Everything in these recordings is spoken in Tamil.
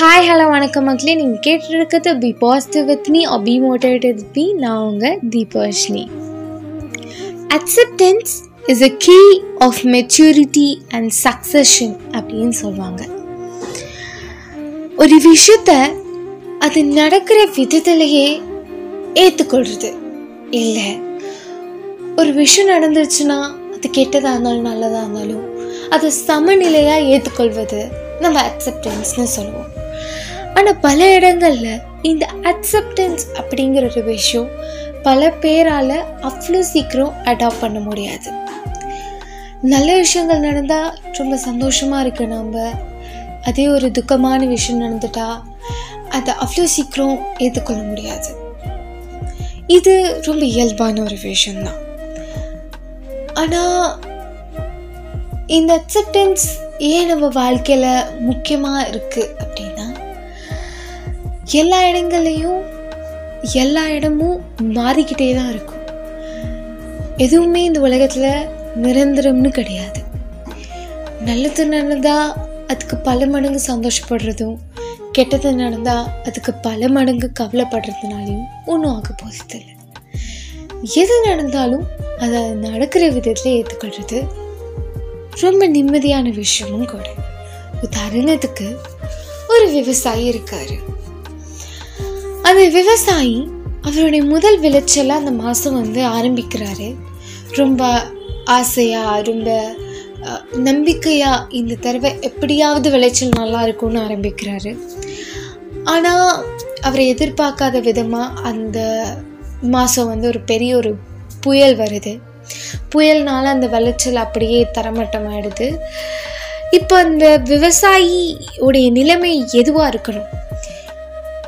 ஹாய் ஹலோ வணக்கம் மக்களே. நீங்கள் கேட்டுருக்கிறது be positive with me or be motivated with me நான் உங்கள் Dheebarshini acceptance is a key of maturity and succession அப்படின்னு சொல்லுவாங்க ஒரு விஷயத்த அது நடக்கிற விதத்திலேயே ஏற்றுக்கொள்றது இல்லை. ஒரு விஷயம் நடந்துருச்சுன்னா அது கெட்டதாக இருந்தாலும் நல்லதாக இருந்தாலும் அது சமநிலையாக ஏற்றுக்கொள்வது நம்ம அக்செப்டன்ஸ்னு சொல்லுவோம். ஆனால் பல இடங்களில் இந்த அக்செப்டன்ஸ் அப்படிங்கிற ஒரு விஷயம் பல பேரால் அவ்வளோ சீக்கிரம் அடாப்ட் பண்ண முடியாது. நல்ல விஷயங்கள் நடந்தால் ரொம்ப சந்தோஷமாக இருக்கு நம்ம அதே ஒரு துக்கமான விஷயம் நடந்துட்டா அதை அவ்வளோ சீக்கிரம் ஏற்றுக்கொள்ள முடியாது. இது ரொம்ப இயல்பான ஒரு விஷயம்தான். ஆனால் இந்த அக்செப்டன்ஸ் ஏன் நம்ம வாழ்க்கையில் முக்கியமாக இருக்குது அப்படின்னு எல்லா இடங்கள்லையும் எல்லா இடமும் மாறிக்கிட்டே தான் இருக்கும். எதுவுமே இந்த உலகத்தில் நிரந்தரம்னு கிடையாது. நல்லது நடந்தால் அதுக்கு பல மடங்கு சந்தோஷப்படுறதும் கெட்டது நடந்தால் அதுக்கு பல மடங்கு கவலைப்படுறதுனாலையும் ஒன்றும் ஆக போகிறதில்லை எது நடந்தாலும் அதை நடக்கிற விதத்தில் ஏற்றுக்கொள்வது ரொம்ப நிம்மதியான விஷயமும் கூட. உதாரணத்துக்கு ஒரு விவசாயி இருக்காரு. அந்த விவசாயி. அவருடைய முதல் விளைச்சலை அந்த மாதம் வந்து ஆரம்பிக்கிறாரு. ரொம்ப ஆசையாக ரொம்ப நம்பிக்கையாக இந்த தடவை எப்படியாவது விளைச்சல் நல்லா இருக்கும்னு ஆரம்பிக்கிறாரு. ஆனால் அவரை எதிர்பார்க்காத விதமாக அந்த மாதம் வந்து ஒரு பெரிய ஒரு புயல் வருது. புயல்னால அந்த விளைச்சல் அப்படியே தரமட்டமாயிடுது. இப்போ அந்த விவசாயியோடைய நிலைமை எதுவாக இருக்கணும்?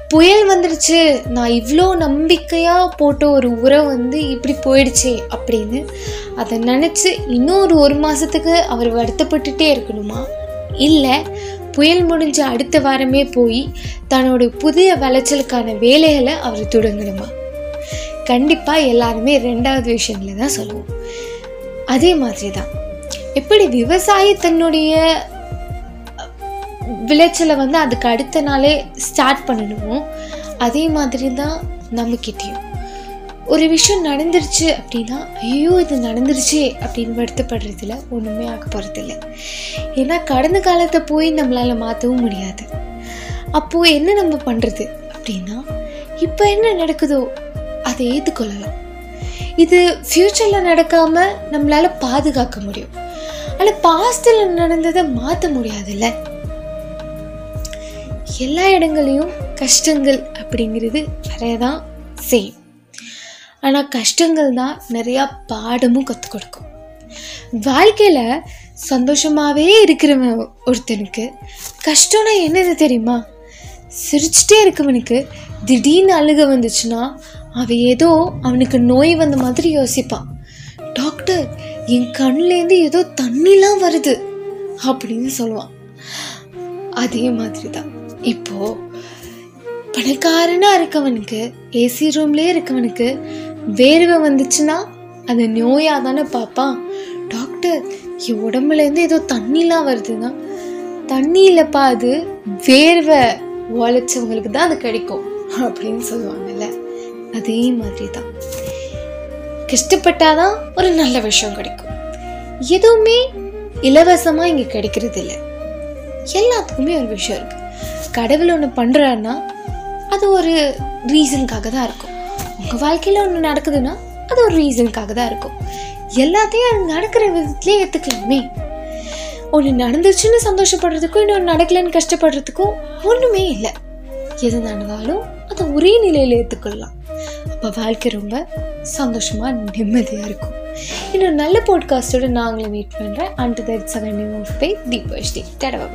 புயல் வந்துடுச்சு நான் இவ்வளோ நம்பிக்கையாக போட்ட ஒரு உரம் வந்து இப்படி போயிடுச்சே அப்படின்னு அதை நினச்சி இன்னொரு ஒரு மாதத்துக்கு அவர் வருத்தப்பட்டுட்டே இருக்கணுமா? இல்லை புயல் முடிஞ்ச அடுத்த வாரமே போய் தன்னோட புதிய விளைச்சலுக்கான வேலைகளை அவர் தொடங்கணுமா? கண்டிப்பாக எல்லாருமே ரெண்டாவது விஷயங்கள தான் சொல்லுவோம். அதே மாதிரி தான் எப்படி விவசாயி தன்னுடைய விளைச்சலை வந்து அதுக்கு அடுத்த நாளே ஸ்டார்ட் பண்ணணுமோ அதே மாதிரி தான் நம்மக்கிட்டேயும் ஒரு விஷயம் நடந்துருச்சு அப்படின்னா ஐயோ இது நடந்துருச்சே அப்படின்னு வருத்தப்படுறதுல ஒன்றுமே ஆக போகிறதில்ல ஏன்னா கடந்த காலத்தை போய் நம்மளால் மாற்றவும் முடியாது. அப்போது என்ன நம்ம பண்ணுறது அப்படின்னா இப்போ என்ன நடக்குதோ அதை ஏற்றுக்கொள்ளலாம் இது ஃப்யூச்சரில் நடக்காமல் நம்மளால் பாதுகாக்க முடியும். ஆனால் பாஸ்டில் நடந்ததை மாற்ற முடியாதுல்ல? எல்லா இடங்களையும் கஷ்டங்கள் அப்படிங்கிறது நிறைய தான் சேம் ஆனால் கஷ்டங்கள் தான் நிறையா பாடமும் கற்றுக் கொடுக்கும். வாழ்க்கையில் சந்தோஷமாகவே இருக்கிறவன் ஒருத்தனுக்கு கஷ்டம்னா என்னது தெரியுமா? சிரிச்சிட்டே இருக்கவனுக்கு திடீர்னு அழுக வந்துச்சுன்னா அவன் ஏதோ அவனுக்கு நோய் வந்த மாதிரி யோசிப்பான் டாக்டர் என் கண்ணுலேருந்து ஏதோ தண்ணிலாம் வருது அப்படின்னு சொல்லுவான். அதே மாதிரி தான் இப்போ பணக்காரனாக இருக்கவனுக்கு ஏசி ரூம்லேயே இருக்கவனுக்கு வேர்வை வந்துச்சுன்னா அது நோயாக தானே பார்ப்பான் டாக்டர் என் உடம்புலேருந்து ஏதோ தண்ணிலாம் வருதுன்னா தண்ணி இல்லைப்பா அது வேர்வை உழைச்சவங்களுக்கு தான் அது கிடைக்கும் அப்படின்னு சொல்லுவாங்கல்ல. அதே மாதிரி தான் கஷ்டப்பட்டாதான் ஒரு நல்ல விஷயம் கிடைக்கும். எதுவுமே இலவசமாக இங்கே கிடைக்கிறது இல்லை எல்லாத்துக்குமே ஒரு விஷயம் இருக்குது கடவுள் ஒன்று பண்ணுறாருன்னா அது ஒரு ரீசனுக்காக தான் இருக்கும். உங்கள் வாழ்க்கையில் ஒன்று நடக்குதுன்னா அது ஒரு ரீசனுக்காக தான் இருக்கும். எல்லாத்தையும் அது நடக்கிற விதத்துலேயே ஏற்றுக்கலாமே ஒன்று நடந்துச்சுன்னு சந்தோஷப்படுறதுக்கும் இன்னொன்று நடக்கலைன்னு கஷ்டப்படுறதுக்கும் ஒன்றுமே இல்லை. எது நடந்தாலும் அதை ஒரே நிலையில் ஏற்றுக்கொள்ளலாம் அப்போ வாழ்க்கை ரொம்ப சந்தோஷமாக நிம்மதியாக இருக்கும். இன்னொரு நல்ல பாட்காஸ்ட்டோட நான் உங்களை மீட் பண்ணுறேன் and that second name of by Dheebarsh day டடவா